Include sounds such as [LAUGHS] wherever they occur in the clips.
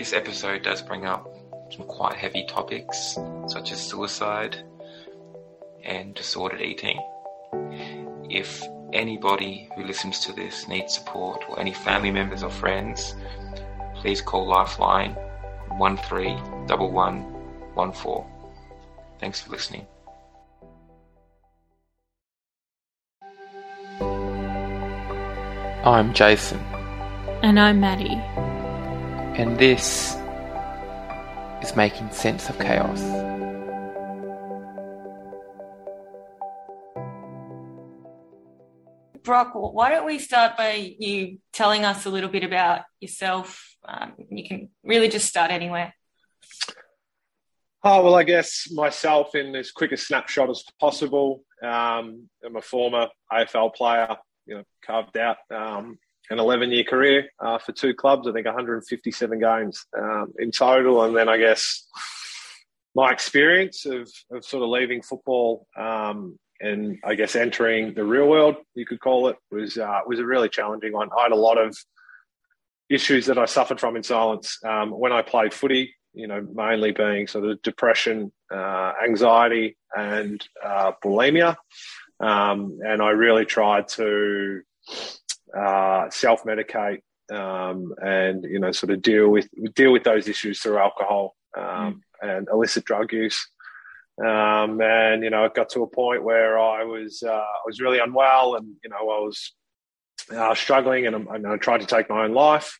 this episode does bring up some quite heavy topics, such as suicide and disordered eating. If anybody who listens to this needs support, or any family members or friends, please call Lifeline 131114. Thanks for listening. I'm Jason. And I'm Maddie. And this is Making Sense of Chaos. Brock, why don't we start by you telling us a little bit about yourself? Um, you can really just start anywhere. Oh, well, I guess myself in as quick a snapshot as possible. Um, I'm a former AFL player, you know, carved out um, an 11 year career uh, for two clubs, I think 157 games um, in total. And then I guess my experience of, of sort of leaving football um, and I guess entering the real world, you could call it, was, uh, was a really challenging one. I had a lot of issues that I suffered from in silence um, when I played footy, you know, mainly being sort of depression, uh, anxiety, and uh, bulimia. Um, and I really tried to uh, self medicate um, and you know sort of deal with deal with those issues through alcohol um, mm. and illicit drug use. Um, and you know, it got to a point where I was uh, I was really unwell, and you know, I was uh, struggling, and, and, I tried to take my own life.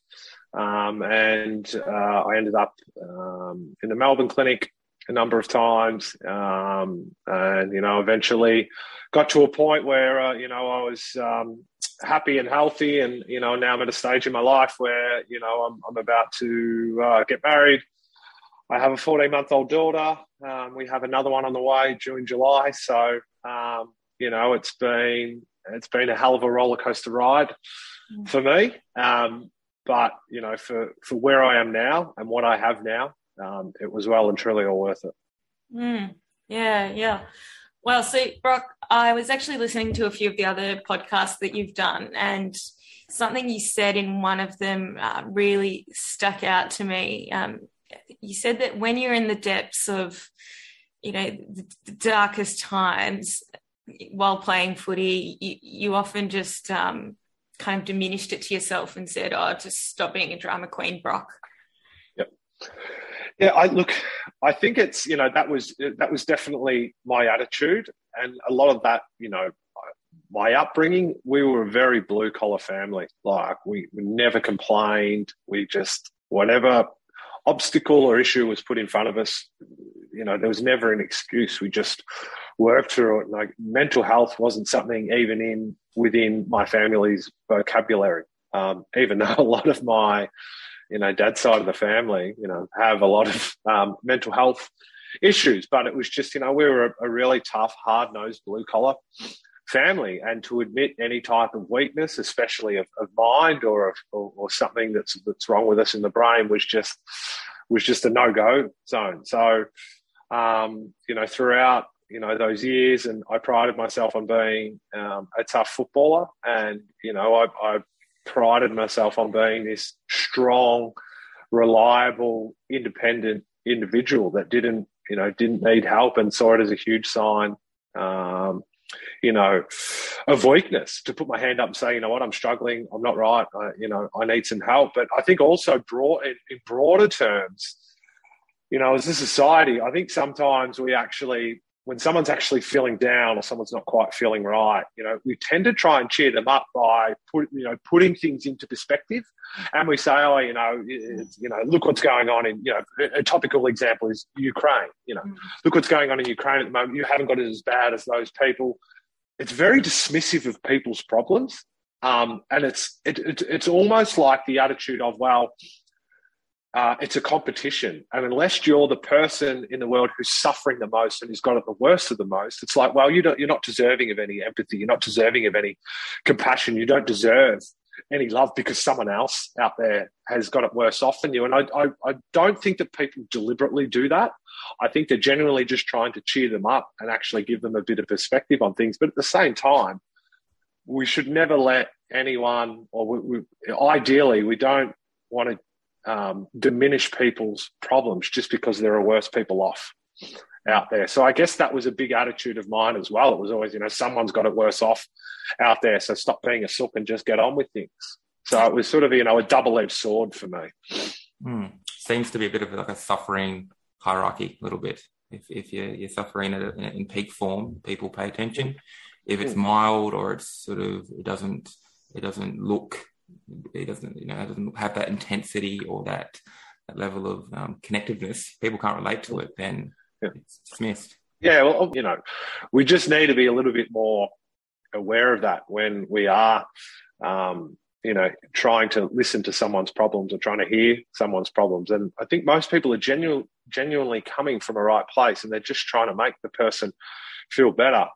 Um, and uh, I ended up um, in the Melbourne clinic a number of times, um, and you know, eventually got to a point where uh, you know I was um, happy and healthy, and you know now I'm at a stage in my life where you know I'm, I'm about to uh, get married. I have a 14 month old daughter. Um, we have another one on the way June, July. So um, you know it's been it's been a hell of a roller coaster ride mm. for me. Um, but you know for for where I am now and what I have now, um, it was well and truly all worth it. Mm. Yeah, yeah. Well, see, Brock, I was actually listening to a few of the other podcasts that you've done, and something you said in one of them uh, really stuck out to me. Um, you said that when you're in the depths of, you know, the, the darkest times while playing footy, you, you often just um, kind of diminished it to yourself and said, "Oh, just stop being a drama queen, Brock." Yep. Yeah, I look. I think it's you know that was that was definitely my attitude, and a lot of that, you know, my upbringing. We were a very blue collar family. Like we, we never complained. We just whatever obstacle or issue was put in front of us, you know, there was never an excuse. We just worked through it. Like mental health wasn't something even in within my family's vocabulary. Um, even though [LAUGHS] a lot of my you know, dad's side of the family, you know, have a lot of um, mental health issues. But it was just, you know, we were a, a really tough, hard nosed, blue collar family. And to admit any type of weakness, especially of, of mind or, of, or, or something that's that's wrong with us in the brain, was just was just a no go zone. So, um, you know, throughout you know those years, and I prided myself on being um, a tough footballer, and you know, I, I prided myself on being this strong, reliable, independent individual that didn't, you know, didn't need help and saw it as a huge sign, um, you know, of weakness. To put my hand up and say, you know what, I'm struggling, I'm not right, I, you know, I need some help. But I think also broad, in, in broader terms, you know, as a society, I think sometimes we actually when someone's actually feeling down or someone's not quite feeling right, you know, we tend to try and cheer them up by put, you know putting things into perspective, and we say, oh, you know, you know, look what's going on in you know, a topical example is Ukraine. You know, mm. look what's going on in Ukraine at the moment. You haven't got it as bad as those people. It's very dismissive of people's problems, um, and it's it, it, it's almost like the attitude of well, uh, it's a competition. And unless you're the person in the world who's suffering the most and who's got it the worst of the most, it's like, well, you don't, you're not deserving of any empathy. You're not deserving of any compassion. You don't deserve any love because someone else out there has got it worse off than you. And I, I, I don't think that people deliberately do that. I think they're generally just trying to cheer them up and actually give them a bit of perspective on things. But at the same time, we should never let anyone, or we, we, ideally, we don't want to um, diminish people's problems just because there are worse people off out there. So I guess that was a big attitude of mine as well. It was always, you know, someone's got it worse off out there. So stop being a sook and just get on with things. So it was sort of, you know, a double edged sword for me. Mm. Seems to be a bit of like a suffering hierarchy, a little bit. If, if you're, you're suffering a, in peak form, people pay attention. If it's hmm. mild or it's sort of, it doesn't, it doesn't look, it doesn't, you know, it doesn't have that intensity or that, that level of um, connectiveness, people can't relate to it, then yeah. it's dismissed. Yeah, well, you know, we just need to be a little bit more aware of that when we are, um, you know, trying to listen to someone's problems or trying to hear someone's problems. And I think most people are genuine, genuinely coming from a right place and they're just trying to make the person feel better.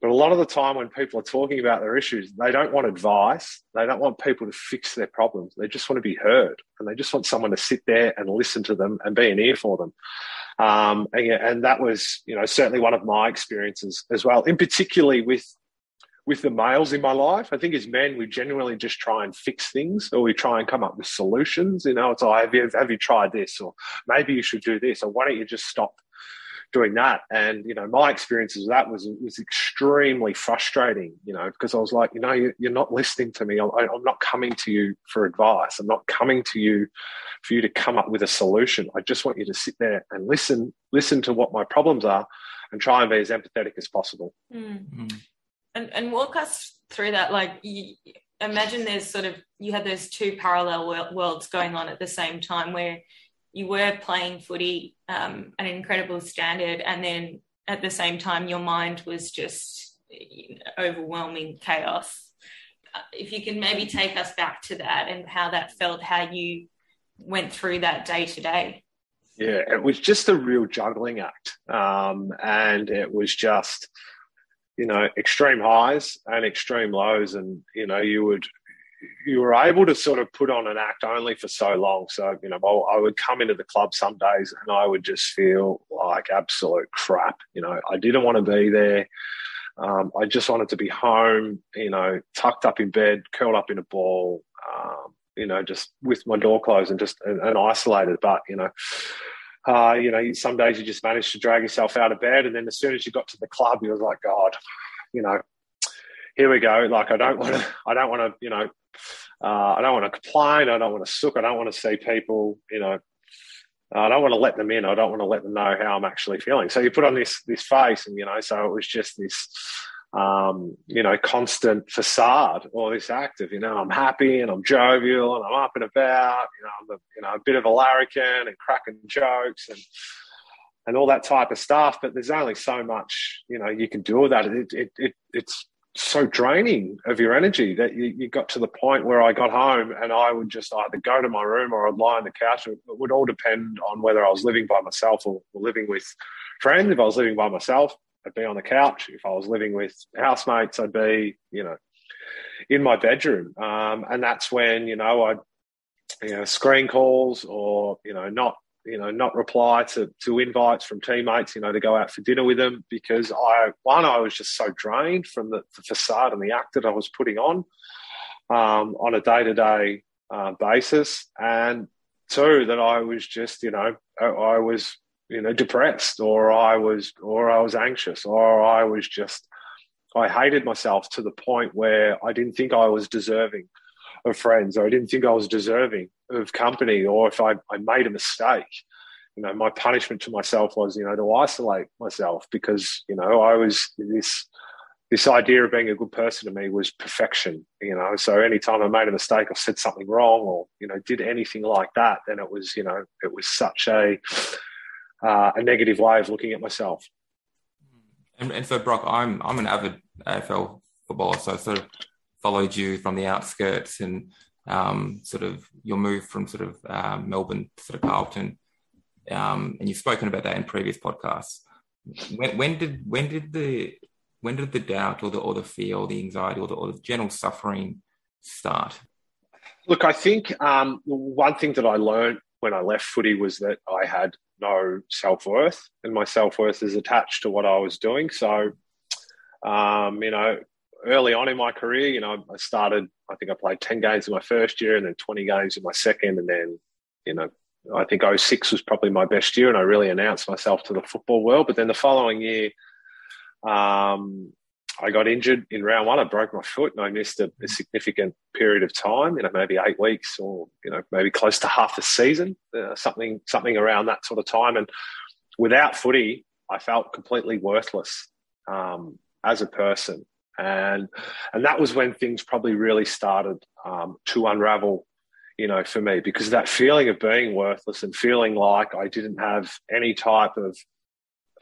But a lot of the time, when people are talking about their issues, they don't want advice. They don't want people to fix their problems. They just want to be heard and they just want someone to sit there and listen to them and be an ear for them. Um, and, and that was, you know, certainly one of my experiences as well, in particularly with with the males in my life. I think as men, we genuinely just try and fix things or we try and come up with solutions. You know, it's like, have you, have you tried this? Or maybe you should do this. Or why don't you just stop doing that? And, you know, my experiences of that was, was extremely frustrating, you know, because I was like, you know, you, are not listening to me. I, I'm not coming to you for advice. I'm not coming to you for you to come up with a solution. I just want you to sit there and listen, listen to what my problems are and try and be as empathetic as possible. Mm. Mm and and walk us through that like you, imagine there's sort of you had those two parallel worlds going on at the same time where you were playing footy um, at an incredible standard and then at the same time your mind was just you know, overwhelming chaos. If you can maybe take us back to that and how that felt how you went through that day to day. Yeah it was just a real juggling act. Um, and it was just you know, extreme highs and extreme lows. And, you know, you would, you were able to sort of put on an act only for so long. So, you know, I would come into the club some days and I would just feel like absolute crap. You know, I didn't want to be there. Um, I just wanted to be home, you know, tucked up in bed, curled up in a ball, um, you know, just with my door closed and just and, and isolated. But, you know, uh, you know, some days you just managed to drag yourself out of bed, and then as soon as you got to the club, you was like, God, you know, here we go. Like, I don't want to, I don't want to, you know, uh, I don't want to complain. I don't want to sook. I don't want to see people, you know, I don't want to let them in. I don't want to let them know how I'm actually feeling. So you put on this this face, and you know, so it was just this um, you know, constant facade or this act of, you know, I'm happy and I'm jovial and I'm up and about, you know, I'm a, you know, a bit of a larrikin and cracking jokes and, and all that type of stuff. But there's only so much, you know, you can do with that. It, it, it, it's so draining of your energy that you, you got to the point where I got home and I would just either go to my room or I'd lie on the couch. It would all depend on whether I was living by myself or, or living with friends. If I was living by myself, I'd be on the couch. If I was living with housemates, I'd be, you know, in my bedroom. Um, and that's when, you know, I'd, you know, screen calls or, you know, not, you know, not reply to, to invites from teammates, you know, to go out for dinner with them because I, one, I was just so drained from the, the facade and the act that I was putting on um, on a day to day basis. And two, that I was just, you know, I was you know depressed or I was or I was anxious or I was just I hated myself to the point where I didn't think I was deserving of friends or I didn't think I was deserving of company or if I, I made a mistake you know my punishment to myself was you know to isolate myself because you know I was this this idea of being a good person to me was perfection you know so anytime I made a mistake or said something wrong or you know did anything like that then it was you know it was such a uh, a negative way of looking at myself. And, and, so, Brock, I'm I'm an avid AFL footballer, so sort of followed you from the outskirts and um, sort of your move from sort of um, Melbourne to sort of Carlton, um, and you've spoken about that in previous podcasts. When, when, did when did the when did the doubt or the or the fear or the anxiety or the, or the general suffering start? Look, I think um, one thing that I learned when I left footy was that I had no self worth, and my self worth is attached to what I was doing. So, um, you know, early on in my career, you know, I started. I think I played ten games in my first year, and then twenty games in my second, and then you know, I think 06 was probably my best year, and I really announced myself to the football world. But then the following year, um, I got injured in round one. I broke my foot and I missed a, a, significant period of time, you know, maybe eight weeks or, you know, maybe close to half a season, uh, something, something around that sort of time. And without footy, I felt completely worthless um, as a person. And, and that was when things probably really started um, to unravel, you know, for me, because that feeling of being worthless and feeling like I didn't have any type of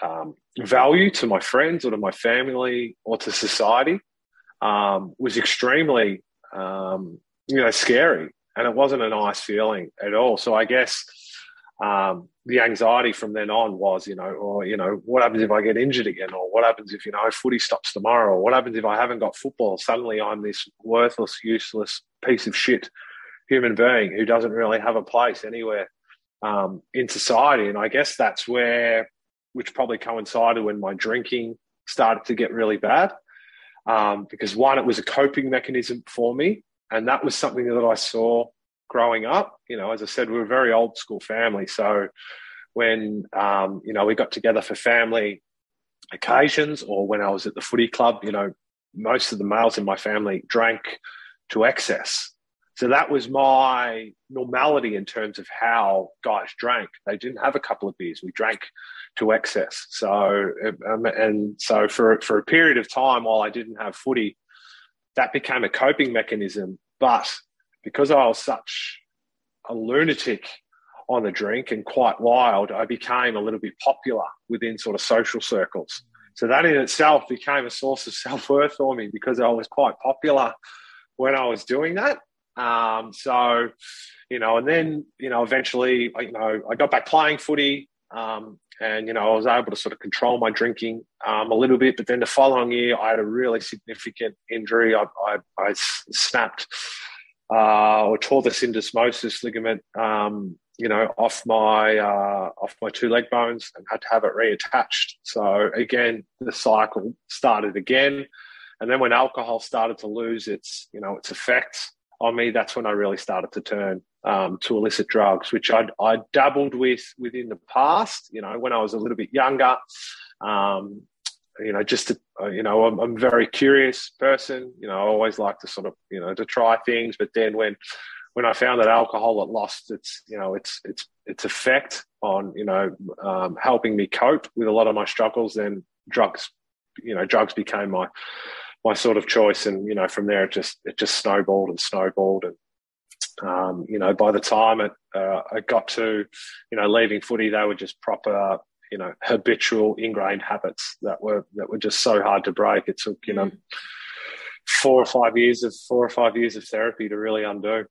um, value to my friends or to my family or to society um, was extremely, um, you know, scary. And it wasn't a nice feeling at all. So I guess um, the anxiety from then on was, you know, or, you know, what happens if I get injured again? Or what happens if, you know, footy stops tomorrow? Or what happens if I haven't got football? Suddenly I'm this worthless, useless piece of shit human being who doesn't really have a place anywhere um, in society. And I guess that's where which probably coincided when my drinking started to get really bad. Um, because one, it was a coping mechanism for me. And that was something that I saw growing up. You know, as I said, we were a very old school family. So when, um, you know, we got together for family occasions or when I was at the footy club, you know, most of the males in my family drank to excess. So that was my normality in terms of how guys drank. They didn't have a couple of beers. We drank to excess. So, um, and so for, for a period of time while I didn't have footy, that became a coping mechanism. But because I was such a lunatic on the drink and quite wild, I became a little bit popular within sort of social circles. So that in itself became a source of [LAUGHS] self worth for me because I was quite popular when I was doing that. Um, so, you know, and then, you know, eventually, you know, I got back playing footy. Um, and, you know, I was able to sort of control my drinking um, a little bit. But then the following year, I had a really significant injury. I, I, I snapped uh, or tore the syndesmosis ligament, um, you know, off my uh, off my two leg bones and had to have it reattached. So again, the cycle started again. And then when alcohol started to lose its, you know, its effects on me, that's when I really started to turn um, to illicit drugs, which I'd, I dabbled with within the past. You know, when I was a little bit younger. Um, you know, just to, uh, you know, I'm, I'm a very curious person. You know, I always like to sort of, you know, to try things. But then when, when I found that alcohol had lost its, you know, its its its effect on, you know, um, helping me cope with a lot of my struggles, then drugs, you know, drugs became my my sort of choice. And you know, from there it just it just snowballed and snowballed. And um, you know, by the time it uh, I got to you know leaving footy, they were just proper you know habitual ingrained habits that were that were just so hard to break. It took you know mm. four or five years of four or five years of therapy to really undo.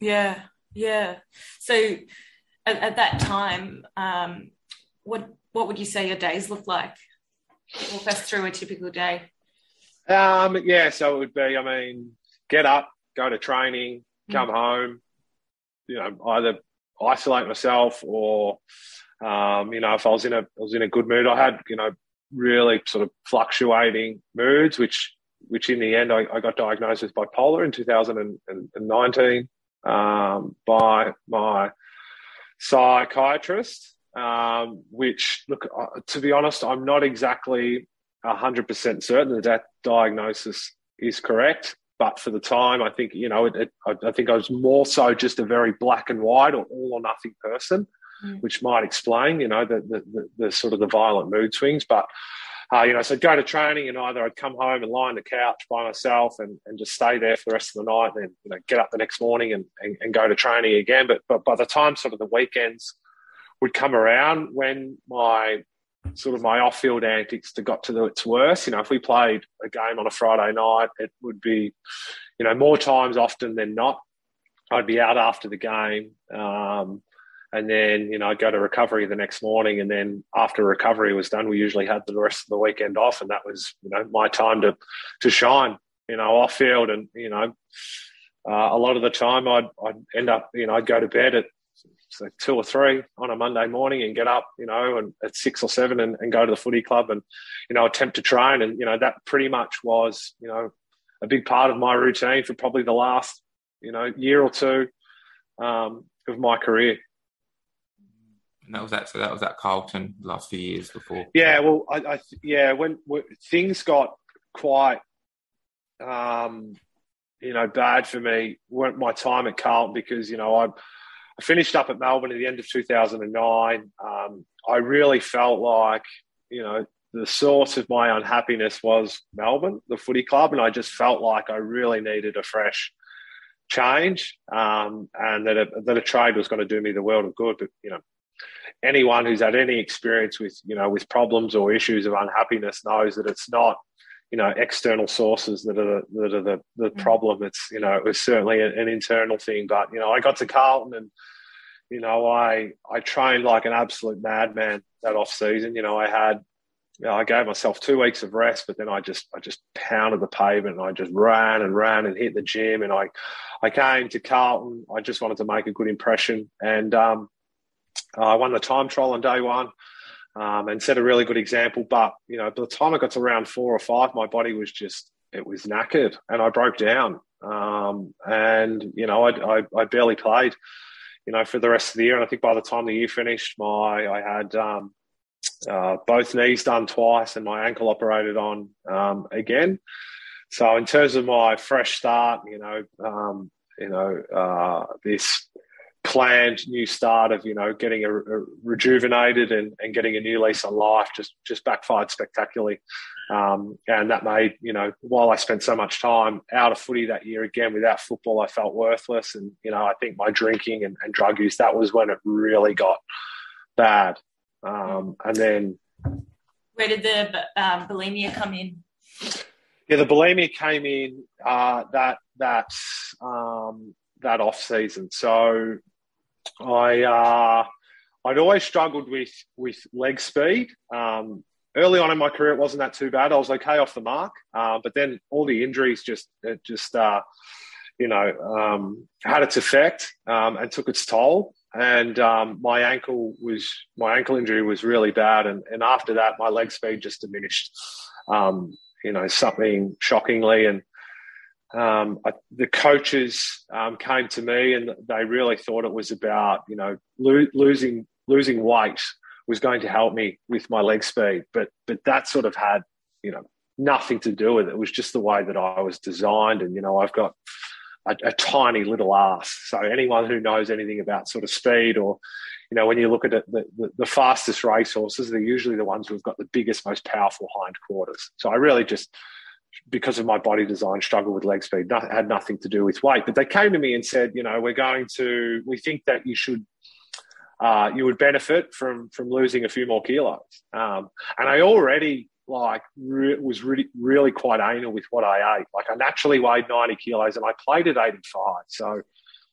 Yeah, yeah. So at, at that time, um, what what would you say your days look like? Walk us through a typical day. Um, yeah, so it would be, I mean, get up, go to training, come mm. home, you know, either isolate myself or, um, you know, if I was in a, I was in a good mood, I had, you know, really sort of fluctuating moods, which, which in the end I, I got diagnosed with bipolar in 2019 um, by my psychiatrist. Um, which, look, uh, to be honest, I'm not exactly 100% certain that that diagnosis is correct. But for the time, I think, you know, it, it, I, I, think I was more so just a very black and white or all or nothing person, mm. which might explain, you know, the, the, the, the, sort of the violent mood swings. But, uh, you know, so I'd go to training and either I'd come home and lie on the couch by myself and, and just stay there for the rest of the night and then, you know, get up the next morning and, and, and go to training again. But, but by the time sort of the weekends would come around when my sort of my off-field antics got to the, its worst. You know, if we played a game on a Friday night, it would be, you know, more times often than not, I'd be out after the game. Um, and then, you know, I'd go to recovery the next morning. And then after recovery was done, we usually had the rest of the weekend off. And that was, you know, my time to, to shine, you know, off field. And, you know, uh, a lot of the time I'd, I'd end up, you know, I'd go to bed at two or three on a Monday morning and get up, you know, and at six or seven and, and go to the footy club and, you know, attempt to train. And, you know, that pretty much was, you know, a big part of my routine for probably the last, you know, year or two. Um, of my career. That was that. So that was at Carlton last few years before. Yeah, well, I, I yeah, when, when, things got quite, um, you know, bad for me, weren't my time at Carlton because you know I, I finished up at Melbourne at the end of 2009. Um, I really felt like you know the source of my unhappiness was Melbourne, the footy club, and I just felt like I really needed a fresh change, um, and that a, that a trade was going to do me the world of good. But you know, anyone who's had any experience with you know with problems or issues of unhappiness knows that it's not you know external sources that are the, that are the, the mm. problem. It's you know it was certainly an internal thing. But you know I got to Carlton and you know I I trained like an absolute madman that off season. You know I had you know, I gave myself two weeks of rest, but then I just I just pounded the pavement and I just ran and ran and hit the gym and I I came to Carlton. I just wanted to make a good impression and um, I won the time trial on day one um, and set a really good example. But you know, by the time I got to round four or five, my body was just it was knackered and I broke down. Um, and you know, I, I, I barely played. You know, for the rest of the year, and I think by the time the year finished, my I had um, uh, both knees done twice and my ankle operated on um, again. So in terms of my fresh start, you know, um, you know, uh, this planned new start of you know getting a, a rejuvenated and, and getting a new lease on life just just backfired spectacularly. Um, and that made you know while I spent so much time out of footy that year again without football I felt worthless. And you know I think my drinking and, and drug use that was when it really got bad. Um, and then where did the um, bulimia come in? Yeah the bulimia came in uh, that that um, that off season. So I uh, I'd always struggled with with leg speed. Um, early on in my career, it wasn't that too bad. I was okay off the mark, uh, but then all the injuries just just uh, you know um, had its effect um, and took its toll. And um, my ankle was my ankle injury was really bad, and, and after that, my leg speed just diminished. Um, you know, something shockingly, and um, I, the coaches um, came to me and they really thought it was about you know lo- losing losing weight was going to help me with my leg speed, but but that sort of had you know nothing to do with it. It was just the way that I was designed, and you know I've got a, a tiny little ass. So anyone who knows anything about sort of speed or you know, when you look at it, the, the, the, fastest racehorses, they're usually the ones who've got the biggest, most powerful hindquarters. So I really just because of my body design, struggle with leg speed. Not, had nothing to do with weight. But they came to me and said, you know, we're going to, we think that you should, uh, you would benefit from from losing a few more kilos. Um, and I already like re- was really really quite anal with what I ate. Like I naturally weighed ninety kilos and I played at eighty five. So.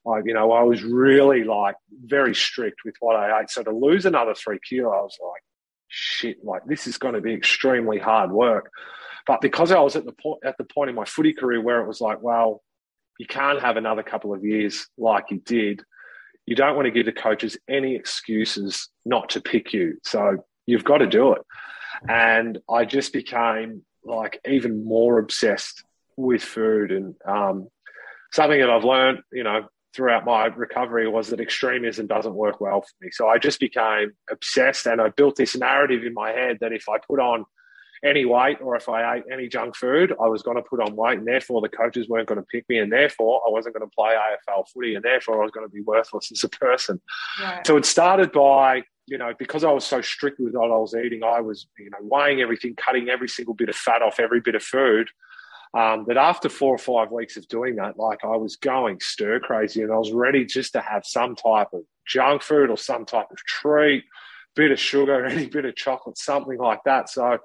I, you know, I was really like very strict with what I ate. So to lose another three kilos, I was like shit, like this is going to be extremely hard work. But because I was at the point at the point in my footy career where it was like, well, you can't have another couple of years like you did. You don't want to give the coaches any excuses not to pick you. So you've got to do it. And I just became like even more obsessed with food and um, something that I've learned, you know, throughout my recovery was that extremism doesn't work well for me. So I just became obsessed and I built this narrative in my head that if I put on any weight or if I ate any junk food, I was going to put on weight, and therefore the coaches weren't going to pick me, and therefore I wasn't going to play AFL footy, and therefore I was going to be worthless [LAUGHS] as a person. Right. So it started by you know because I was so strict with what I was eating, I was you know weighing everything, cutting every single bit of fat off every bit of food. Um, that after four or five weeks of doing that, like I was going stir crazy, and I was ready just to have some type of junk food or some type of treat bit of sugar, [LAUGHS] any bit of chocolate, something like that. So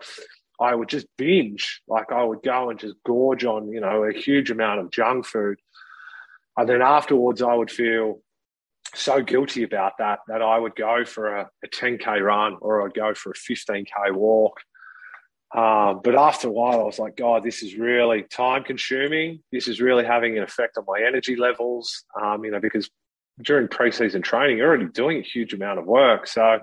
I would just binge. Like I would go and just gorge on, you know, a huge amount of junk food. And then afterwards, I would feel so guilty about that that I would go for a, a 10K run or I'd go for a 15K walk. Um, but after a while, I was like, God, this is really time consuming. This is really having an effect on my energy levels, um, you know, because during preseason training, you're already doing a huge amount of work. So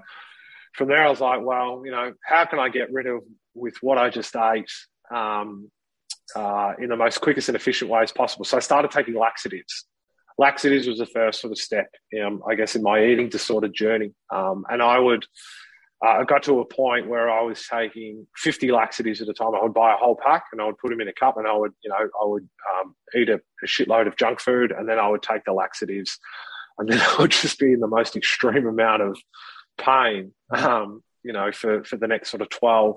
from there, I was like, well, you know, how can I get rid of with what I just ate um, uh, in the most quickest and efficient ways possible. So I started taking laxatives, laxatives was the first sort of step, um, I guess, in my eating disorder journey. Um, and I would, uh, I got to a point where I was taking 50 laxatives at a time. I would buy a whole pack and I would put them in a cup and I would, you know, I would um, eat a, a, shitload of junk food and then I would take the laxatives and then [LAUGHS] I would just be in the most extreme amount of pain, um, you know, for, for the next sort of 12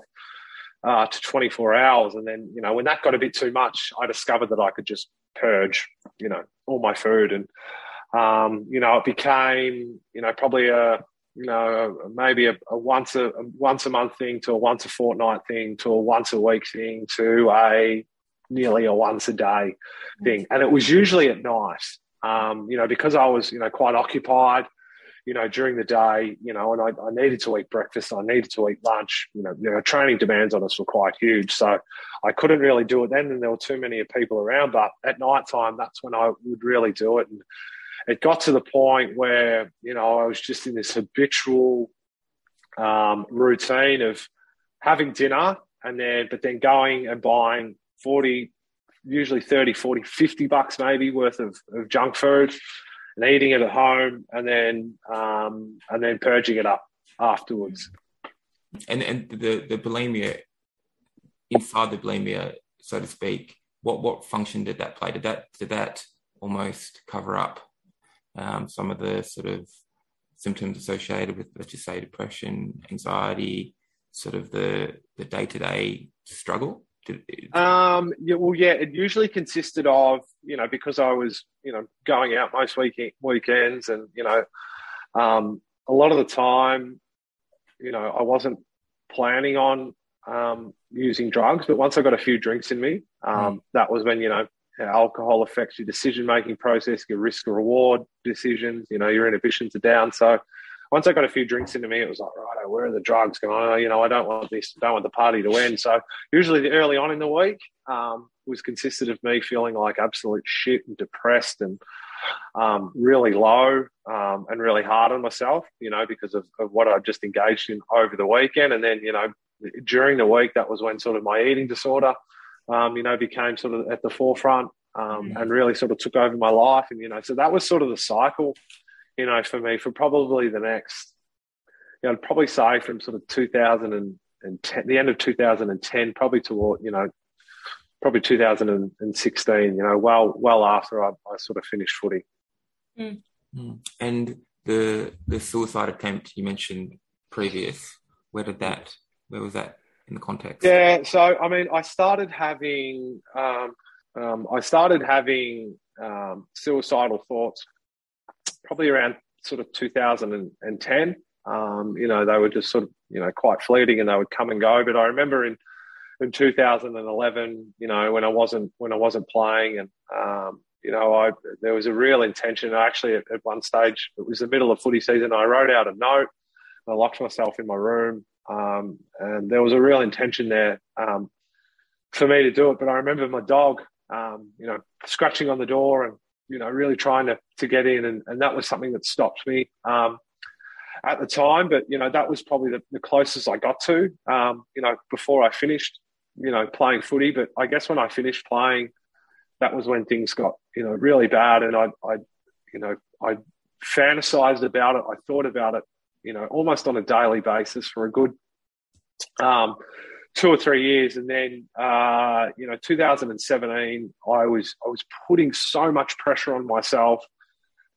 uh, to 24 hours. And then, you know, when that got a bit too much, I discovered that I could just purge, you know, all my food. And, um, you know, it became, you know, probably a, you know, maybe a, a once a, a, once a month thing to a once a fortnight thing to a once a week thing to a nearly a once a day thing. And it was usually at night, um, you know, because I was, you know, quite occupied you know, during the day, you know, and I, I, needed to eat breakfast, I needed to eat lunch. You know, know, training demands on us were quite huge, so I couldn't really do it then, and there were too many people around. But at night time, that's when I would really do it, and it got to the point where you know I was just in this habitual um, routine of having dinner and then, but then going and buying forty, usually 30, 40, 50 bucks maybe worth of, of junk food and eating it at home, and then um, and then purging it up afterwards. And and the the bulimia inside the bulimia, so to speak, what what function did that play? Did that did that almost cover up um, some of the sort of symptoms associated with, let's just say, depression, anxiety, sort of the the day to day struggle? Um, yeah, well, yeah, it usually consisted of, you know, because I was, you know, going out most week- weekends and, you know, um, a lot of the time, you know, I wasn't planning on um, using drugs, but once I got a few drinks in me, um, mm. that was when, you know, alcohol affects your decision making process, your risk reward decisions, you know, your inhibitions are down. So, once I got a few drinks into me, it was like, right, where are the drugs going? Oh, you know, I don't want this, don't want the party to end. So usually the early on in the week um, was consisted of me feeling like absolute shit and depressed and um, really low um, and really hard on myself, you know, because of, of what I just engaged in over the weekend. And then, you know, during the week, that was when sort of my eating disorder, um, you know, became sort of at the forefront um, mm. and really sort of took over my life. And, you know, so that was sort of the cycle you know, for me, for probably the next, you know, I'd probably say from sort of 2010, the end of 2010, probably toward, you know, probably 2016, you know, well, well after I, I sort of finished footy. Mm. And the the suicide attempt you mentioned previous, where did that, where was that in the context? Yeah, so I mean, I started having, um, um, I started having um, suicidal thoughts probably around sort of 2010. Um, you know, they were just sort of, you know, quite fleeting and they would come and go. But I remember in, in 2011, you know, when I wasn't, when I wasn't playing and, um, you know, I, there was a real intention. Actually, at, at, one stage, it was the middle of footy season. I wrote out a note. I locked myself in my room, um, and there was a real intention there um, for me to do it. But I remember my dog, um, you know, scratching on the door and you know, really trying to, to get in. And, and that was something that stopped me um, at the time. But, you know, that was probably the, the closest I got to, um, you know, before I finished, you know, playing footy. But I guess when I finished playing, that was when things got, you know, really bad. And I, I you know, I fantasized about it. I thought about it, you know, almost on a daily basis for a good um, two or three years, and then uh, you know, 2017, I was I was putting so much pressure on myself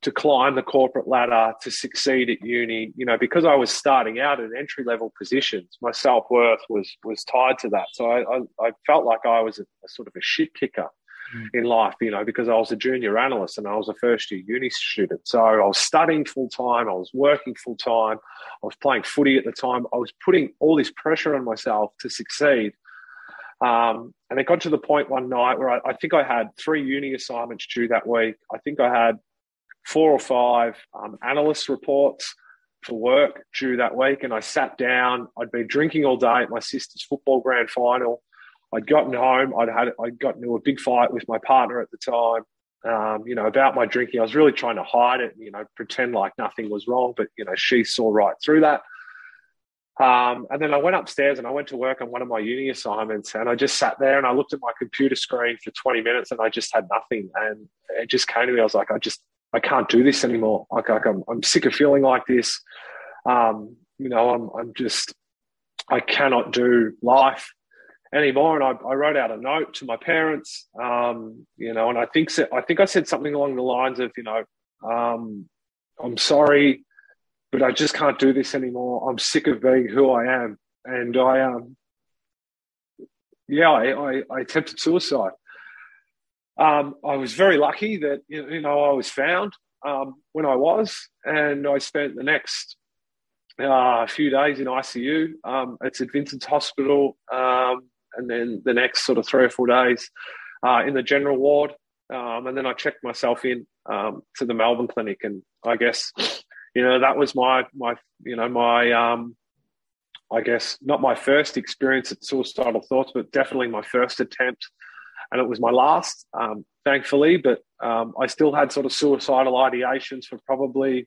to climb the corporate ladder to succeed at uni. You know, because I was starting out at entry level positions, my self worth was was tied to that. So I, I, I felt like I was a, a sort of a shit kicker mm. in life, you know, because I was a junior analyst and I was a first year uni student. So I was studying full time, I was working full time, I was playing footy at the time. I was putting all this pressure on myself to succeed. Um, and it got to the point one night where I, I, think I had three uni assignments due that week. I think I had four or five um, analyst reports for work due that week. And I sat down. I'd been drinking all day at my sister's football grand final. I'd gotten home. I'd had I'd gotten into a big fight with my partner at the time. Um, you know, about my drinking. I was really trying to hide it, you know, pretend like nothing was wrong. But you know, she saw right through that. Um, and then I went upstairs and I went to work on one of my uni assignments, and I just sat there and I looked at my computer screen for 20 minutes, and I just had nothing. And it just came to me. I was like, I just I can't do this anymore. Like, like I'm, I'm sick of feeling like this. Um, you know, I'm, I'm just, I cannot do life anymore. And I, I wrote out a note to my parents, um, you know, and I think, I think I said something along the lines of, you know, um, I'm sorry, but I just can't do this anymore. I'm sick of being who I am. And I, um, yeah, I, I, I attempted suicide. Um, I was very lucky that you know I was found um, when I was, and I spent the next uh, few days in ICU um, at Vincent's Hospital, um, and then the next sort of three or four days uh, in the general ward, um, and then I checked myself in um, to the Melbourne clinic, and I guess you know that was my my you know my I guess not my first experience at suicidal thoughts, but definitely my first attempt and it was my last, um, thankfully. But um, I still had sort of suicidal ideations for probably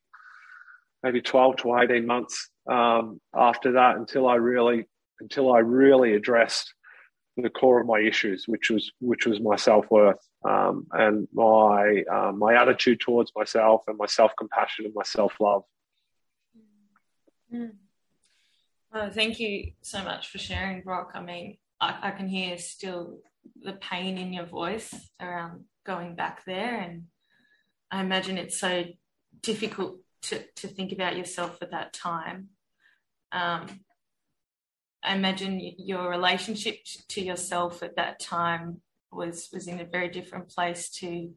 maybe 12 to 18 months um, after that until I really until I really addressed the core of my issues, which was which was my self worth um, and my um, my attitude towards myself and my self compassion and my self love. Mm. Well, thank you so much for sharing, Brock. I mean, I, I can hear still the pain in your voice around going back there. And I imagine it's so difficult to, to think about yourself at that time. Um, I imagine your relationship to yourself at that time was was in a very different place to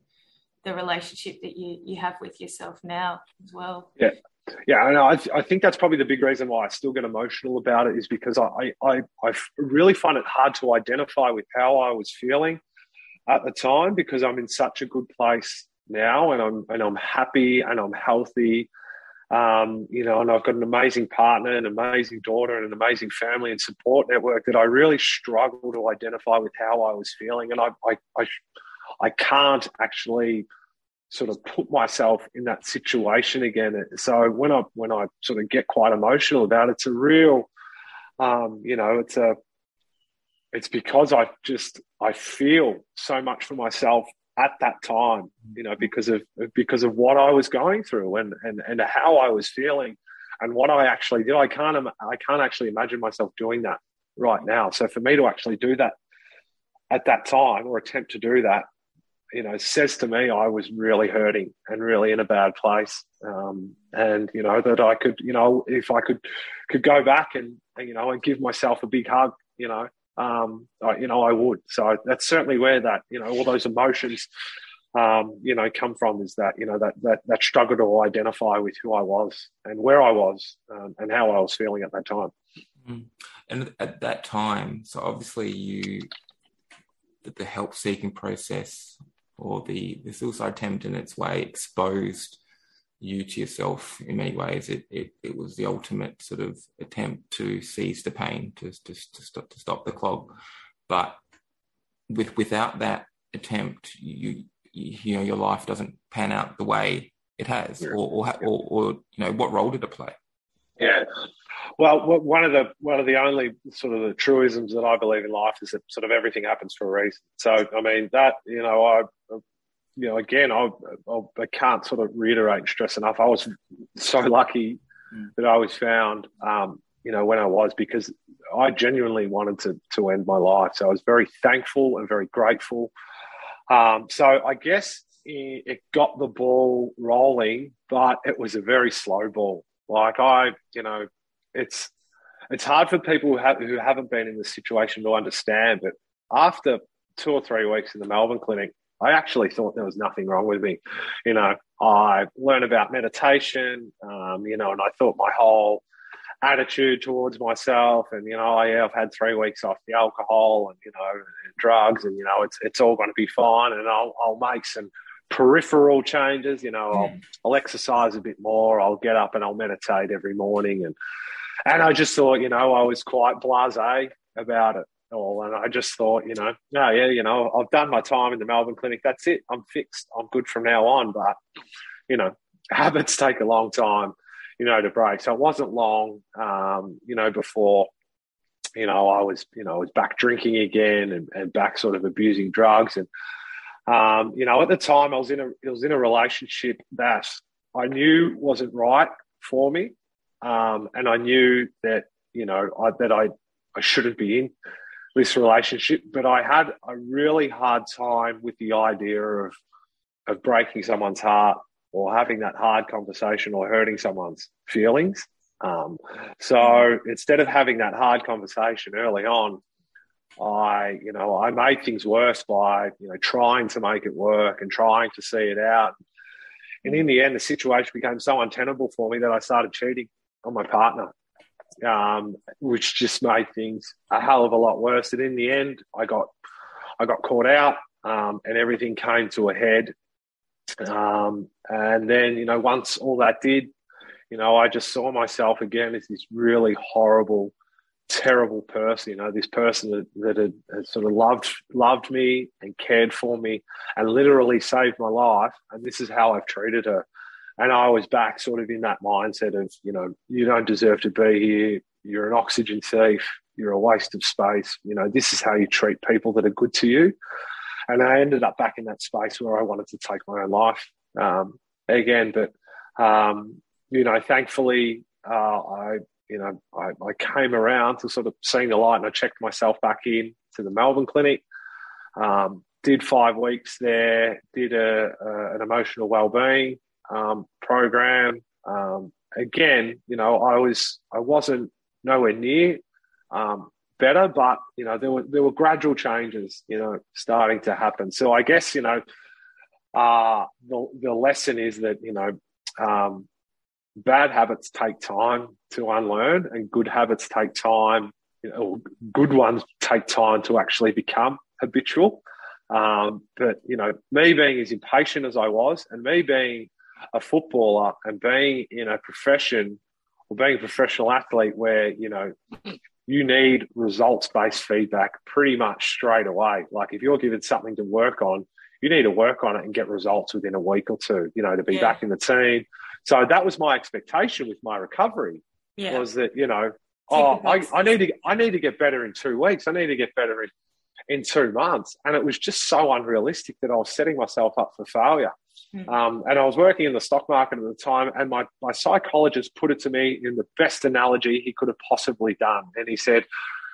the relationship that you you have with yourself now as well. Yeah, yeah, know. I, I think that's probably the big reason why I still get emotional about it is because I, I, I really find it hard to identify with how I was feeling at the time because I'm in such a good place now and I'm and I'm happy and I'm healthy. Um, you know, and I've got an amazing partner, an amazing daughter, and an amazing family and support network that I really struggle to identify with how I was feeling, and I I I, I can't actually sort of put myself in that situation again. So when I when I sort of get quite emotional about it, it's a real, um, you know, it's a, it's because I just I feel so much for myself at that time, you know, because of because of what I was going through and and and how I was feeling and what I actually did. I can't I can't actually imagine myself doing that right now. So for me to actually do that at that time or attempt to do that you know, says to me I was really hurting and really in a bad place. Um, and, you know, that I could, you know, if I could, could go back and, you know, and give myself a big hug, you know, um, I, you know, I would. So that's certainly where that, you know, all those emotions, um, you know, come from is that, you know, that, that, that struggle to identify with who I was and where I was um, and how I was feeling at that time. Mm-hmm. And at that time, so obviously you, the help seeking process or the, the suicide attempt in its way exposed you to yourself in many ways. It, it, it was the ultimate sort of attempt to seize the pain, to, to, to, stop, to stop the clog. But with without that attempt, you, you, you know, your life doesn't pan out the way it has, or, or, or, or, you know, what role did it play? Yeah. Well, one of the one of the only sort of the truisms that I believe in life is that sort of everything happens for a reason. So, I mean, that you know, I you know, again, I, I, I can't sort of reiterate stress enough. I was so [LAUGHS] lucky mm. that I was found, um, you know, when I was because I genuinely wanted to to end my life. So I was very thankful and very grateful. Um, so I guess it, it got the ball rolling, but it was a very slow ball. Like I, you know, it's it's hard for people who, have, who haven't been in this situation to understand. But after two or three weeks in the Melbourne clinic, I actually thought there was nothing wrong with me. You know, I learned about meditation, um, you know, and I thought my whole attitude towards myself and, you know, yeah, I've had three weeks off the alcohol and, you know, and drugs and, you know, it's, it's all going to be fine and I'll, I'll make some peripheral changes. You know, I'll, I'll exercise a bit more. I'll get up and I'll meditate every morning. And, and I just thought, you know, I was quite blasé about it all. And I just thought, you know, no, yeah, you know, I've done my time in the Melbourne clinic. That's it. I'm fixed. I'm good from now on. But, you know, [LAUGHS] habits take a long time, you know, to break. So it wasn't long, um, you know, before, you know, I was, you know, I was back drinking again and, and back sort of abusing drugs. And, Um, you know, at the time, I was in a it was in a relationship that I knew wasn't right for me, um, and I knew that you know I, that I I shouldn't be in this relationship. But I had a really hard time with the idea of of breaking someone's heart or having that hard conversation or hurting someone's feelings. Um, so instead of having that hard conversation early on, I, you know, I made things worse by, you know, trying to make it work and trying to see it out. And in the end, the situation became so untenable for me that I started cheating on my partner, um, which just made things a hell of a lot worse. And in the end, I got, I got caught out, um, and everything came to a head. Um, and then, you know, once all that did, you know, I just saw myself again as this really horrible, terrible person. You know, this person that, that had, had, sort of loved loved me and cared for me and literally saved my life. And this is how I've treated her. And I was back sort of in that mindset of, you know, you don't deserve to be here. You're an oxygen thief. You're a waste of space. You know, this is how you treat people that are good to you. And I ended up back in that space where I wanted to take my own life um, again. But um, you know, thankfully, uh, I, you know, I, I, came around to sort of seeing the light and I checked myself back in to the Melbourne clinic. Um, did five weeks there, did a, a an emotional well-being um, program. Um, again, you know, I was, I wasn't nowhere near um, better, but you know, there were there were gradual changes, you know, starting to happen. So I guess you know, uh, the the lesson is that you know, um, bad habits take time to unlearn and good habits take time you know good ones take time to actually become habitual um, but you know me being as impatient as i was and me being a footballer and being in a profession or being a professional athlete where you know you need results based feedback pretty much straight away like if you're given something to work on you need to work on it and get results within a week or two you know to be yeah. back in the team so that was my expectation with my recovery yeah. was that, you know, oh, I, I need to, I need to get better in two weeks. I need to get better in, in two months. And it was just so unrealistic that I was setting myself up for failure. Mm-hmm. Um, and I was working in the stock market at the time, and my, my psychologist put it to me in the best analogy he could have possibly done. And he said,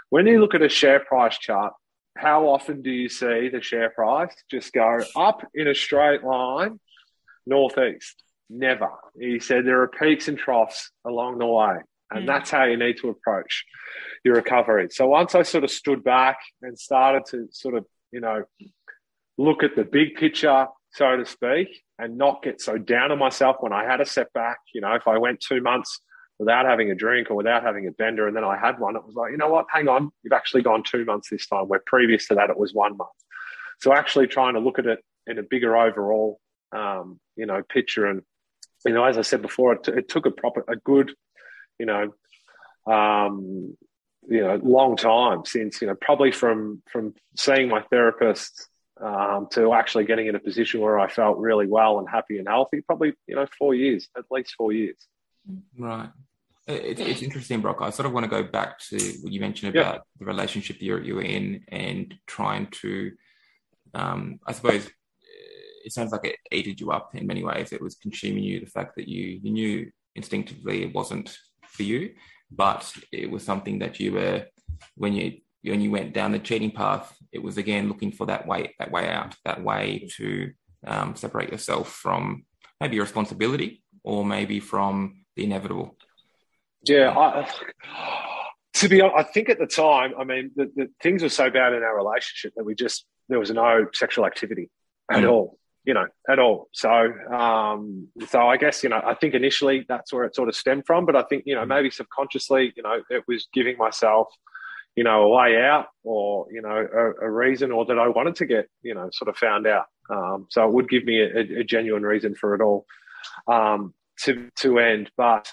when you look at a share price chart, how often do you see the share price just go up in a straight line northeast? Never. He said there are peaks and troughs along the way, and mm. that's how you need to approach your recovery. So once I sort of stood back and started to sort of, you know, look at the big picture, so to speak, and not get so down on myself when I had a setback, you know, if I went two months without having a drink or without having a bender and then I had one, it was like, you know what, hang on, you've actually gone two months this time, where previous to that it was one month. So actually trying to look at it in a bigger overall, um, you know, picture and you know, as I said before, it, t- it took a proper, a good, you know, um, you know, long time since you know, probably from from seeing my therapist um, to actually getting in a position where I felt really well and happy and healthy. Probably, you know, four years, at least four years. Right. It, it's interesting, Brock. I sort of want to go back to what you mentioned about yeah. the relationship you're, you're in and trying to, um, I suppose, it sounds like it aided you up in many ways. It was consuming you. The fact that you you knew instinctively it wasn't for you, but it was something that you were when you when you went down the cheating path. It was again looking for that way that way out, that way to um, separate yourself from maybe your responsibility or maybe from the inevitable. Yeah, I, to be honest, I think at the time, I mean, the, the, things were so bad in our relationship that we just there was no sexual activity at mm. all you know, at all. So, um, so I guess, you know, I think initially that's where it sort of stemmed from, but I think, you know, maybe subconsciously, you know, it was giving myself, you know, a way out or, you know, a, a reason or that I wanted to get, you know, sort of found out. Um, so it would give me a, a genuine reason for it all, um, to, to end. But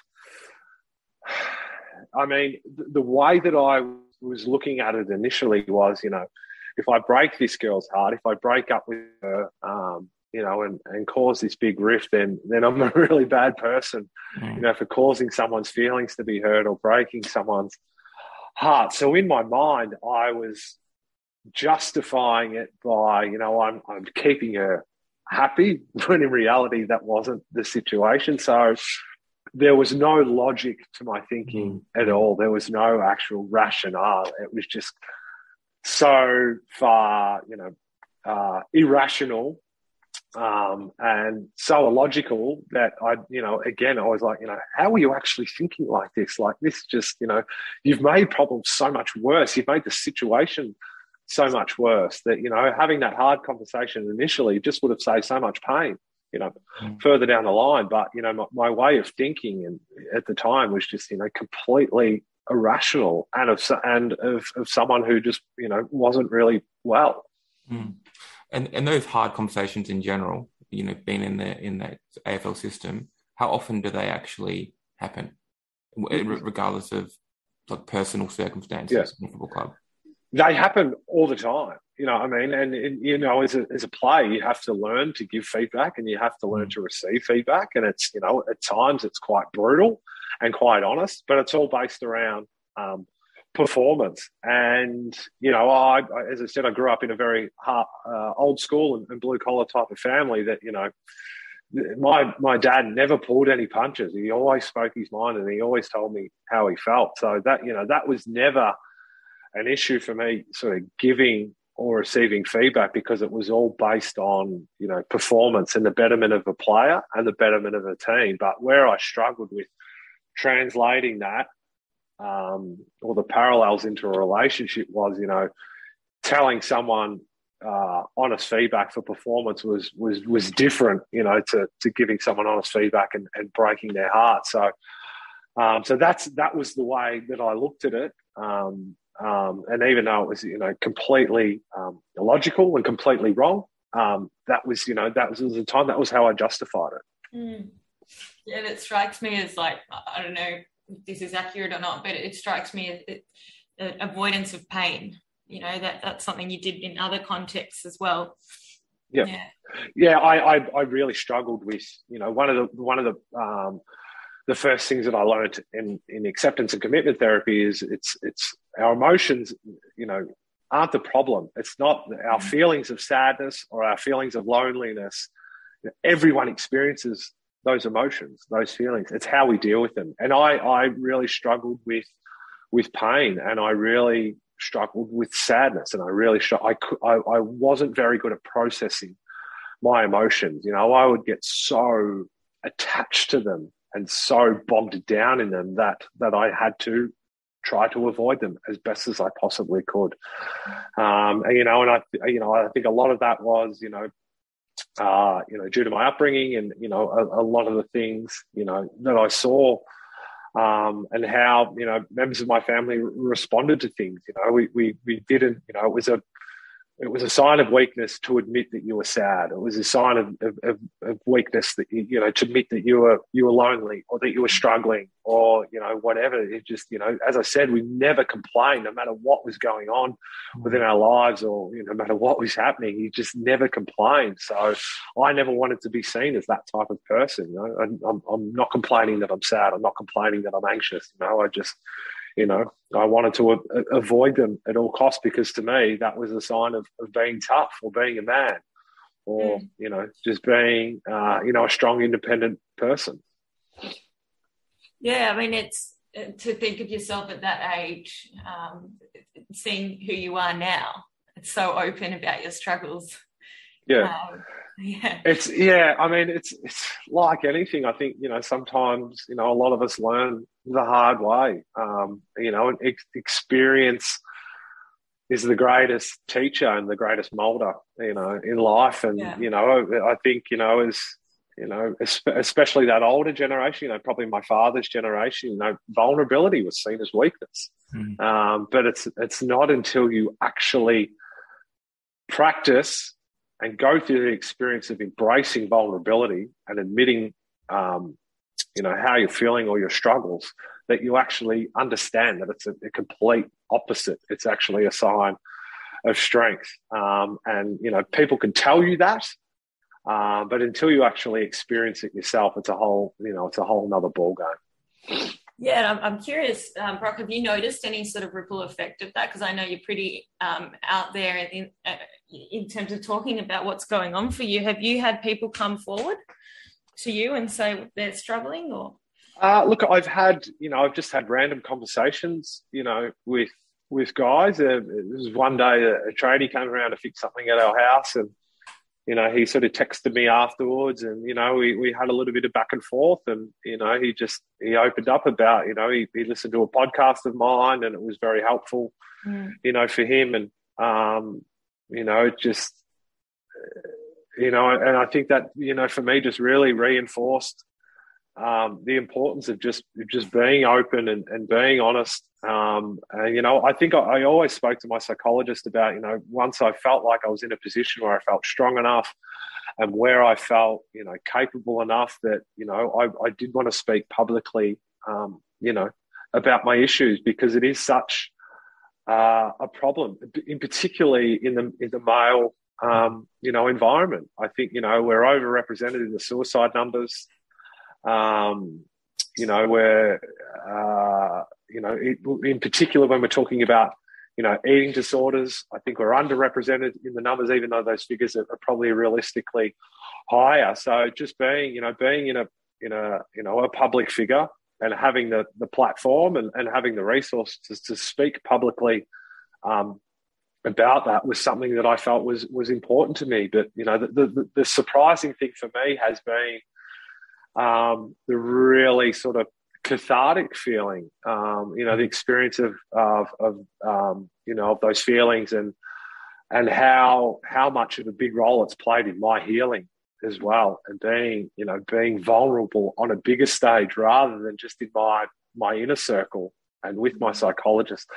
I mean, the, way that I was looking at it initially was, you know, if I break this girl's heart, if I break up with her, um, you know, and, and cause this big rift, then then I'm [LAUGHS] a really bad person, mm. you know, for causing someone's feelings to be hurt or breaking someone's heart. So in my mind, I was justifying it by, you know, I'm, I'm keeping her happy [LAUGHS] when in reality that wasn't the situation. So there was no logic to my thinking mm. at all. There was no actual rationale. It was just so far, you know, uh, irrational um, and so illogical that I, you know, again, I was like, you know, how are you actually thinking like this? Like this, just, you know, you've made problems so much worse. You've made the situation so much worse that, you know, having that hard conversation initially just would have saved so much pain, you know, mm. further down the line. But, you know, my, my way of thinking and at the time was just, you know, completely irrational and of, and of, of someone who just, you know, wasn't really well. Mm and and those hard conversations in general, you know, being in the in that AFL system, how often do they actually happen, regardless of like personal circumstances yes. in the football club? They happen all the time. You know, I mean, and, and, you know, as a as a player, you have to learn to give feedback, and you have to learn mm. to receive feedback, and it's you know, at times it's quite brutal and quite honest, but it's all based around um, performance. And you know, I, as I said, I grew up in a very hard, uh, old school and, and blue collar type of family. That you know, my my dad never pulled any punches. He always spoke his mind, and he always told me how he felt. So that you know, that was never an issue for me, sort of giving or receiving feedback because it was all based on you know performance and the betterment of a player and the betterment of a team. But where I struggled with translating that um, or the parallels into a relationship was, you know, telling someone uh, honest feedback for performance was was was different, you know, to to giving someone honest feedback and, and breaking their heart. So, um, so that's that was the way that I looked at it. Um, um, and even though it was, you know, completely um, illogical and completely wrong, um, that was, you know, that was, was the time. That was how I justified it. Mm. Yeah, it strikes me as like I don't know this is accurate or not, but it, strikes me as avoidance of pain. You know that that's something you did in other contexts as well. Yeah, yeah, yeah I, I, I really struggled with you know one of the one of the um, the first things that I learned in in acceptance and commitment therapy is it's it's our emotions you know aren't the problem. It's not our mm-hmm. feelings of sadness or our feelings of loneliness. Everyone experiences those emotions, those feelings. It's how we deal with them. And I, I really struggled with, with pain and I really struggled with sadness and I really, I, I, I wasn't very good at processing my emotions. You know, I would get so attached to them and so bogged down in them that, that I had to try to avoid them as best as I possibly could. Um, and, you know, and I, you know, I think a lot of that was, you know, uh, you know, due to my upbringing and, you know, a, a lot of the things, you know, that I saw um, and how, you know, members of my family responded to things. You know, we, we, we didn't, you know, it was a, it was a sign of weakness to admit that you were sad. It was a sign of, of, of, weakness that you, you know to admit that you were you were lonely or that you were struggling or you know whatever. It just you know, as I said, we never complained, no matter what was going on within our lives or you know, no matter what was happening. You just never complained. So I never wanted to be seen as that type of person. You know, I'm, I'm not complaining that I'm sad. I'm not complaining that I'm anxious. You know, I just you know, I wanted to a- avoid them at all costs because to me that was a sign of, of being tough or being a man or, mm. you know, just being, uh, you know, a strong, independent person. Yeah, I mean, it's uh, to think of yourself at that age, um, seeing who you are now. It's so open about your struggles. Yeah. Um, [LAUGHS] yeah. It's yeah. I mean, it's it's like anything. I think you know sometimes you know a lot of us learn the hard way. Um, you know, ex- experience is the greatest teacher and the greatest molder. You know, in life, and yeah. you know, I think you know as you know, especially that older generation, you know, probably my father's generation, you know, vulnerability was seen as weakness. Mm. Um, but it's it's not until you actually practice and go through the experience of embracing vulnerability and admitting, um, you know, how you're feeling or your struggles, that you actually understand that it's a, a complete opposite. It's actually a sign of strength. Um, and, you know, people can tell you that, uh, but until you actually experience it yourself, it's a whole, you know, it's a whole nother ball game. Yeah, I'm, I'm curious, um, Brock, have you noticed any sort of ripple effect of that? Because I know you're pretty um, out there in, uh, in terms of talking about what's going on for you. Have you had people come forward to you and say they're struggling or? Uh, look, I've had, you know, I've just had random conversations, you know, with with guys. Uh, it was one day a, a tradie came around to fix something at our house, and you know, he sort of texted me afterwards, and you know, we we had a little bit of back and forth, and you know, he just he opened up about, you know, he, he listened to a podcast of mine, and it was very helpful, mm. you know, for him, and um, you know, just you know, and I think that you know, for me, just really reinforced um, the importance of just just being open and, and being honest. Um, and you know, I think I, I, always spoke to my psychologist about you know once I felt like I was in a position where I felt strong enough and where I felt you know capable enough that you know I, I did want to speak publicly, um, you know, about my issues because it is such uh, a problem, in particularly in the in the male um, you know environment. I think you know we're overrepresented in the suicide numbers. Um, you know, where, uh, you know, it, in particular when we're talking about, you know, eating disorders, I think we're underrepresented in the numbers, even though those figures are, are probably realistically higher. So just being, you know, being in a, in a, you know, a public figure and having the, the platform and, and having the resources to, speak publicly um, about that was something that I felt was was important to me. But you know, the, the, the surprising thing for me has been um, the really sort of cathartic feeling, um, you know, the experience of, of, of um, you know, of those feelings and, and how, how much of a big role it's played in my healing as well. And being, you know, being vulnerable on a bigger stage rather than just in my, my inner circle and with my psychologist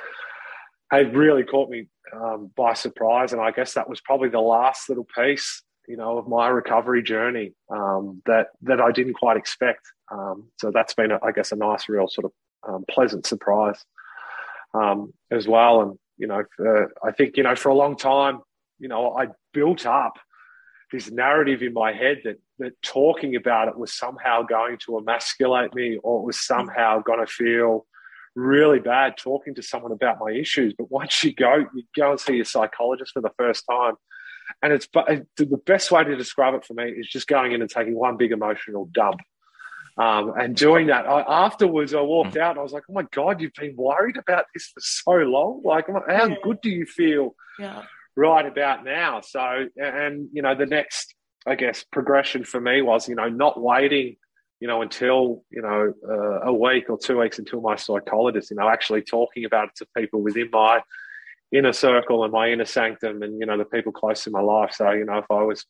had really caught me um, by surprise. And I guess that was probably the last little piece you know, of my recovery journey um, that that I didn't quite expect. Um, so that's been, a, I guess, a nice, real sort of um, pleasant surprise um, as well. And you know, I think you know, for a long time, you know, I built up this narrative in my head that that talking about it was somehow going to emasculate me, or it was somehow going to feel really bad talking to someone about my issues. But once you go, you go and see your psychologist for the first time and it's but the best way to describe it for me is just going in and taking one big emotional dump. Um, and doing that, I, afterwards, I walked out and I was like, "Oh my god, you've been worried about this for so long. Like, how yeah. good do you feel yeah. right about now?" So, and you know, the next, I guess, progression for me was, you know, not waiting, you know, until you know uh, a week or two weeks until my psychologist, you know, actually talking about it to people within my inner circle and my inner sanctum and you know the people close to my life so you know if i was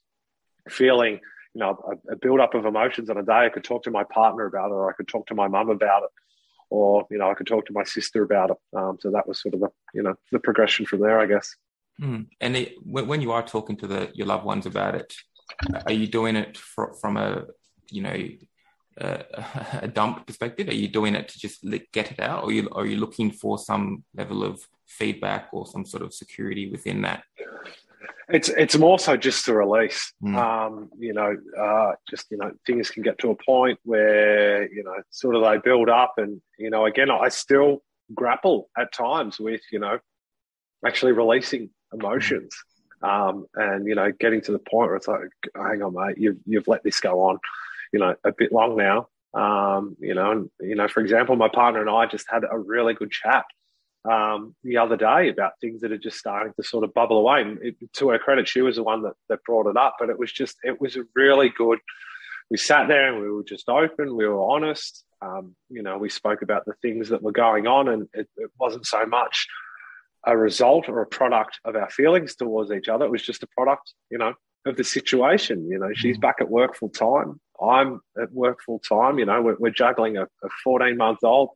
feeling you know a, a build up of emotions on a day i could talk to my partner about it or i could talk to my mum about it or you know i could talk to my sister about it um, so that was sort of the you know the progression from there i guess mm. and it, when you are talking to the your loved ones about it are you doing it for, from a you know uh, [LAUGHS] a dump perspective? Are you doing it to just get it out, or are you, are you looking for some level of feedback or some sort of security within that? It's it's more so just to release. Mm. Um, you know, uh, just you know, things can get to a point where you know, sort of they build up, and you know, again, I still grapple at times with you know, actually releasing emotions. Um, and you know, getting to the point where it's like, hang on, mate, you've you've let this go on, you know, a bit long now. Um, you know, and you know, for example, my partner and I just had a really good chat um, the other day about things that are just starting to sort of bubble away. And it, to her credit, she was the one that, that brought it up, but it was just, it was a really good. We sat there and we were just open, we were honest. Um, you know, we spoke about the things that were going on, and it, it wasn't so much a result or a product of our feelings towards each other. It was just a product, you know, of the situation. You know, she's mm. back at work full time. I'm at work full time. You know, we're, we're juggling a 14 month old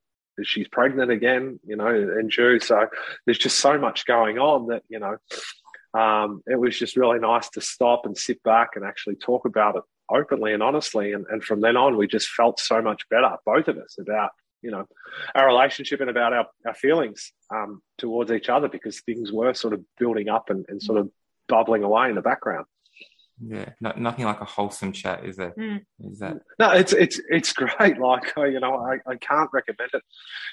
she's pregnant again, you know, in June. So there's just so much going on that, you know, um, it was just really nice to stop and sit back and actually talk about it openly and honestly. And, and from then on, we just felt so much better, both of us, about, you know, our relationship and about our, our feelings um, towards each other because things were sort of building up and, and sort of bubbling away in the background. Yeah, no, nothing like a wholesome chat, is there? Mm. Is that? No, it's it's it's great. [LAUGHS] Like you know, I, I can't recommend it,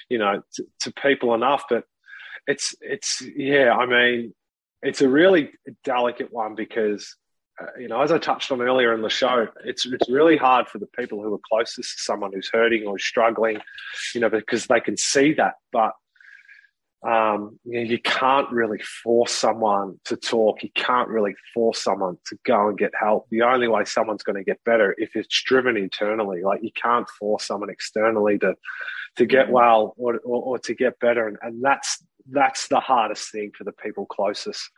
you know, to, to people enough. But it's it's yeah. I mean, it's a really delicate one because uh, you know, as I touched on earlier in the show, it's it's really hard for the people who are closest to someone who's hurting or struggling, you know, because they can see that, but um, you, know, you can't really force someone to talk. You can't really force someone to go and get help. The only way someone's going to get better if it's driven internally. Like you can't force someone externally to to get well or, or, or to get better, and, and that's that's the hardest thing for the people closest,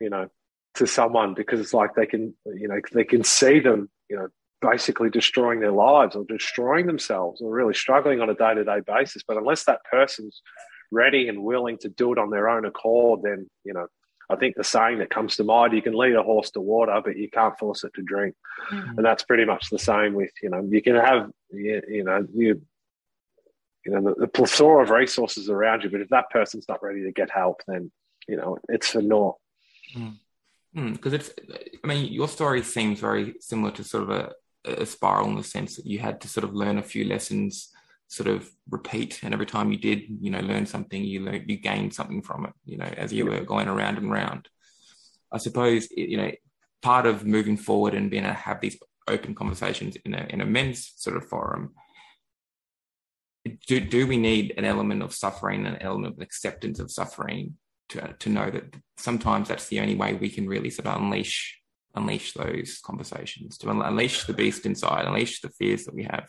you know, to someone because it's like they can, you know, they can see them, you know, basically destroying their lives or destroying themselves or really struggling on a day to day basis. But unless that person's ready and willing to do it on their own accord, then, you know, I think the saying that comes to mind, you can lead a horse to water, but you can't force it to drink. Mm-hmm. And that's pretty much the same with, you know, you can have, you, you know, you, you know, the, the, plethora of resources around you, but if that person's not ready to get help, then, you know, it's for naught. Mm because mm, it's i mean your story seems very similar to sort of a, a, spiral in the sense that you had to sort of learn a few lessons sort of repeat. And every time you did you know learn something you learn you gained something from it you know as you were going around and round. I suppose you know part of moving forward and being able to have these open conversations in a in a men's sort of forum do, do we need an element of suffering an element of acceptance of suffering to, to know that sometimes that's the only way we can really sort of unleash unleash those conversations to unleash the beast inside unleash the fears that we have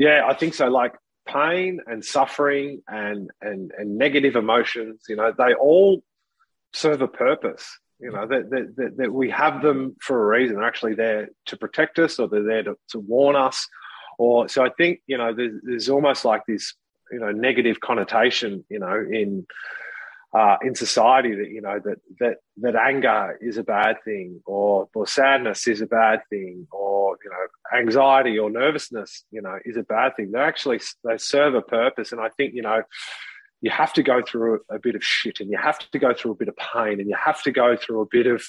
yeah i think so. Like pain and suffering and and and negative emotions you know they all serve a purpose you know that, that, that, we have them for a reason. They're actually there to protect us or they're there to, to warn us. Or so i think you know there's, there's almost like this you know negative connotation you know in uh, in society that you know that that that anger is a bad thing, or or sadness is a bad thing, or you know anxiety or nervousness, you know, is a bad thing. They actually they serve a purpose, and I think you know you have to go through a, bit of shit, and you have to go through a bit of pain, and you have to go through a bit of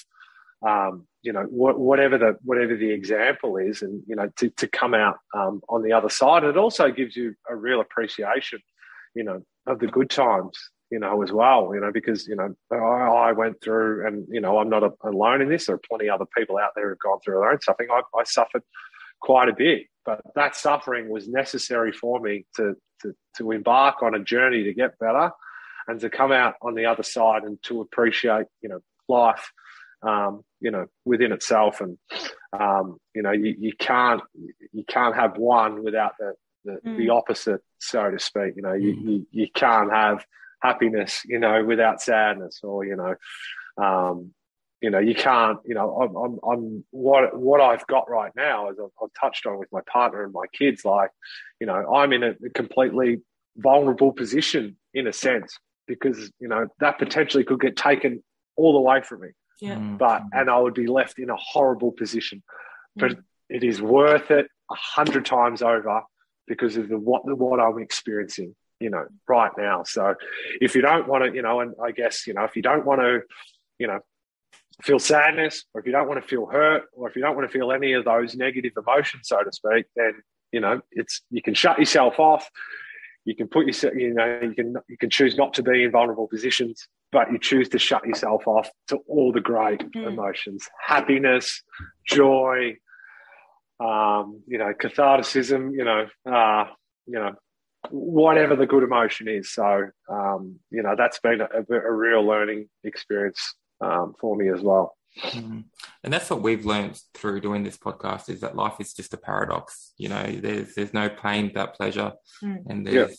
um, you know wh- whatever the whatever the example is, and you know to to come out um, on the other side. It also gives you a real appreciation, you know, of the good times you know, as well, you know, because, you know, I, I went through and, you know, I'm not a, alone in this. There are plenty of other people out there who've gone through their own suffering. I, I suffered quite a bit, but that suffering was necessary for me to, to, to embark on a journey to get better and to come out on the other side and to appreciate, you know, life, um, you know, within itself. And, um, you know, you, you can't, you can't have one without the, the, mm. the opposite, so to speak. You know, you, mm. you, you can't have happiness, you know, without sadness, or you know, um, you know, you can't, you know, I'm, I'm, I'm what what I've got right now, as I've, I've, touched on with my partner and my kids, like, you know, I'm in a completely vulnerable position in a sense because you know that potentially could get taken all the way from me. Yeah. Mm. But and I would be left in a horrible position, but mm. it is worth it a hundred times over because of the what the, what I'm experiencing you know, right now. So if you don't want to, you know, and I guess, you know, if you don't want to, you know, feel sadness or if you don't want to feel hurt or if you don't want to feel any of those negative emotions, so to speak, then, you know, it's, you can shut yourself off. You can put yourself, you know, you can, you can choose not to be in vulnerable positions, but you choose to shut yourself off to all the great mm. emotions, happiness, joy, um, you know, catharticism, you know, uh, you know, whatever the good emotion is. So, um, you know, that's been a, a real learning experience um, for me as well. Mm-hmm. And that's what we've learned through doing this podcast is that life is just a paradox. You know, there's there's no pain without pleasure, mm. and there's yeah.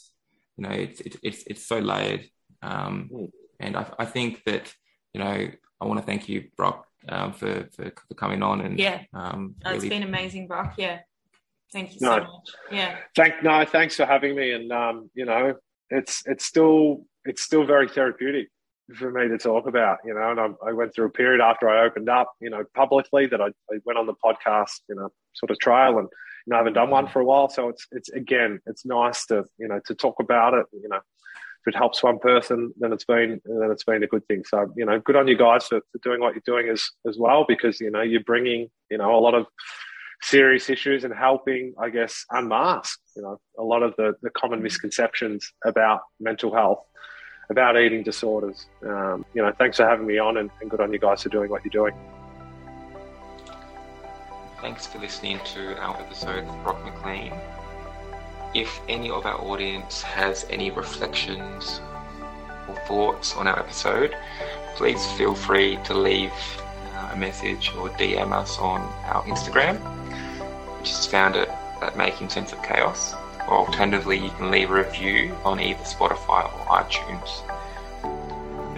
you know it's it, it's it's so layered. Um, mm. And I, I think that you know I want to thank you, Brock, um, for, for, for coming on and yeah, um, really... it's been amazing, Brock. Yeah. Thank you no, so much. Yeah. Thank no, thanks for having me. And um, you know, it's it's still it's still very therapeutic for me to talk about. You know, and I, I went through a period after I opened up, you know, publicly that I, I went on the podcast, you know, sort of trail, and you know, I haven't done one for a while. So it's it's again, it's nice to you know to talk about it. You know, if it helps one person, then it's been then it's been a good thing. So you know, good on you guys for, for doing what you're doing as as well because you know you're bringing you know a lot of serious issues and helping, I guess, unmask you know a lot of the the common misconceptions about mental health, about eating disorders. Um, you know, thanks for having me on, and, and good on you guys for doing what you're doing. Thanks for listening to our episode with Brock McLean. If any of our audience has any reflections or thoughts on our episode, please feel free to leave uh, a message or DM us on our Instagram, is found at, at Making Sense of Chaos. Or alternatively, you can leave a review on either Spotify or iTunes.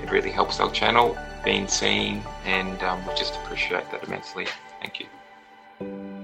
It really helps our channel being seen, and um, we just appreciate that immensely. Thank you.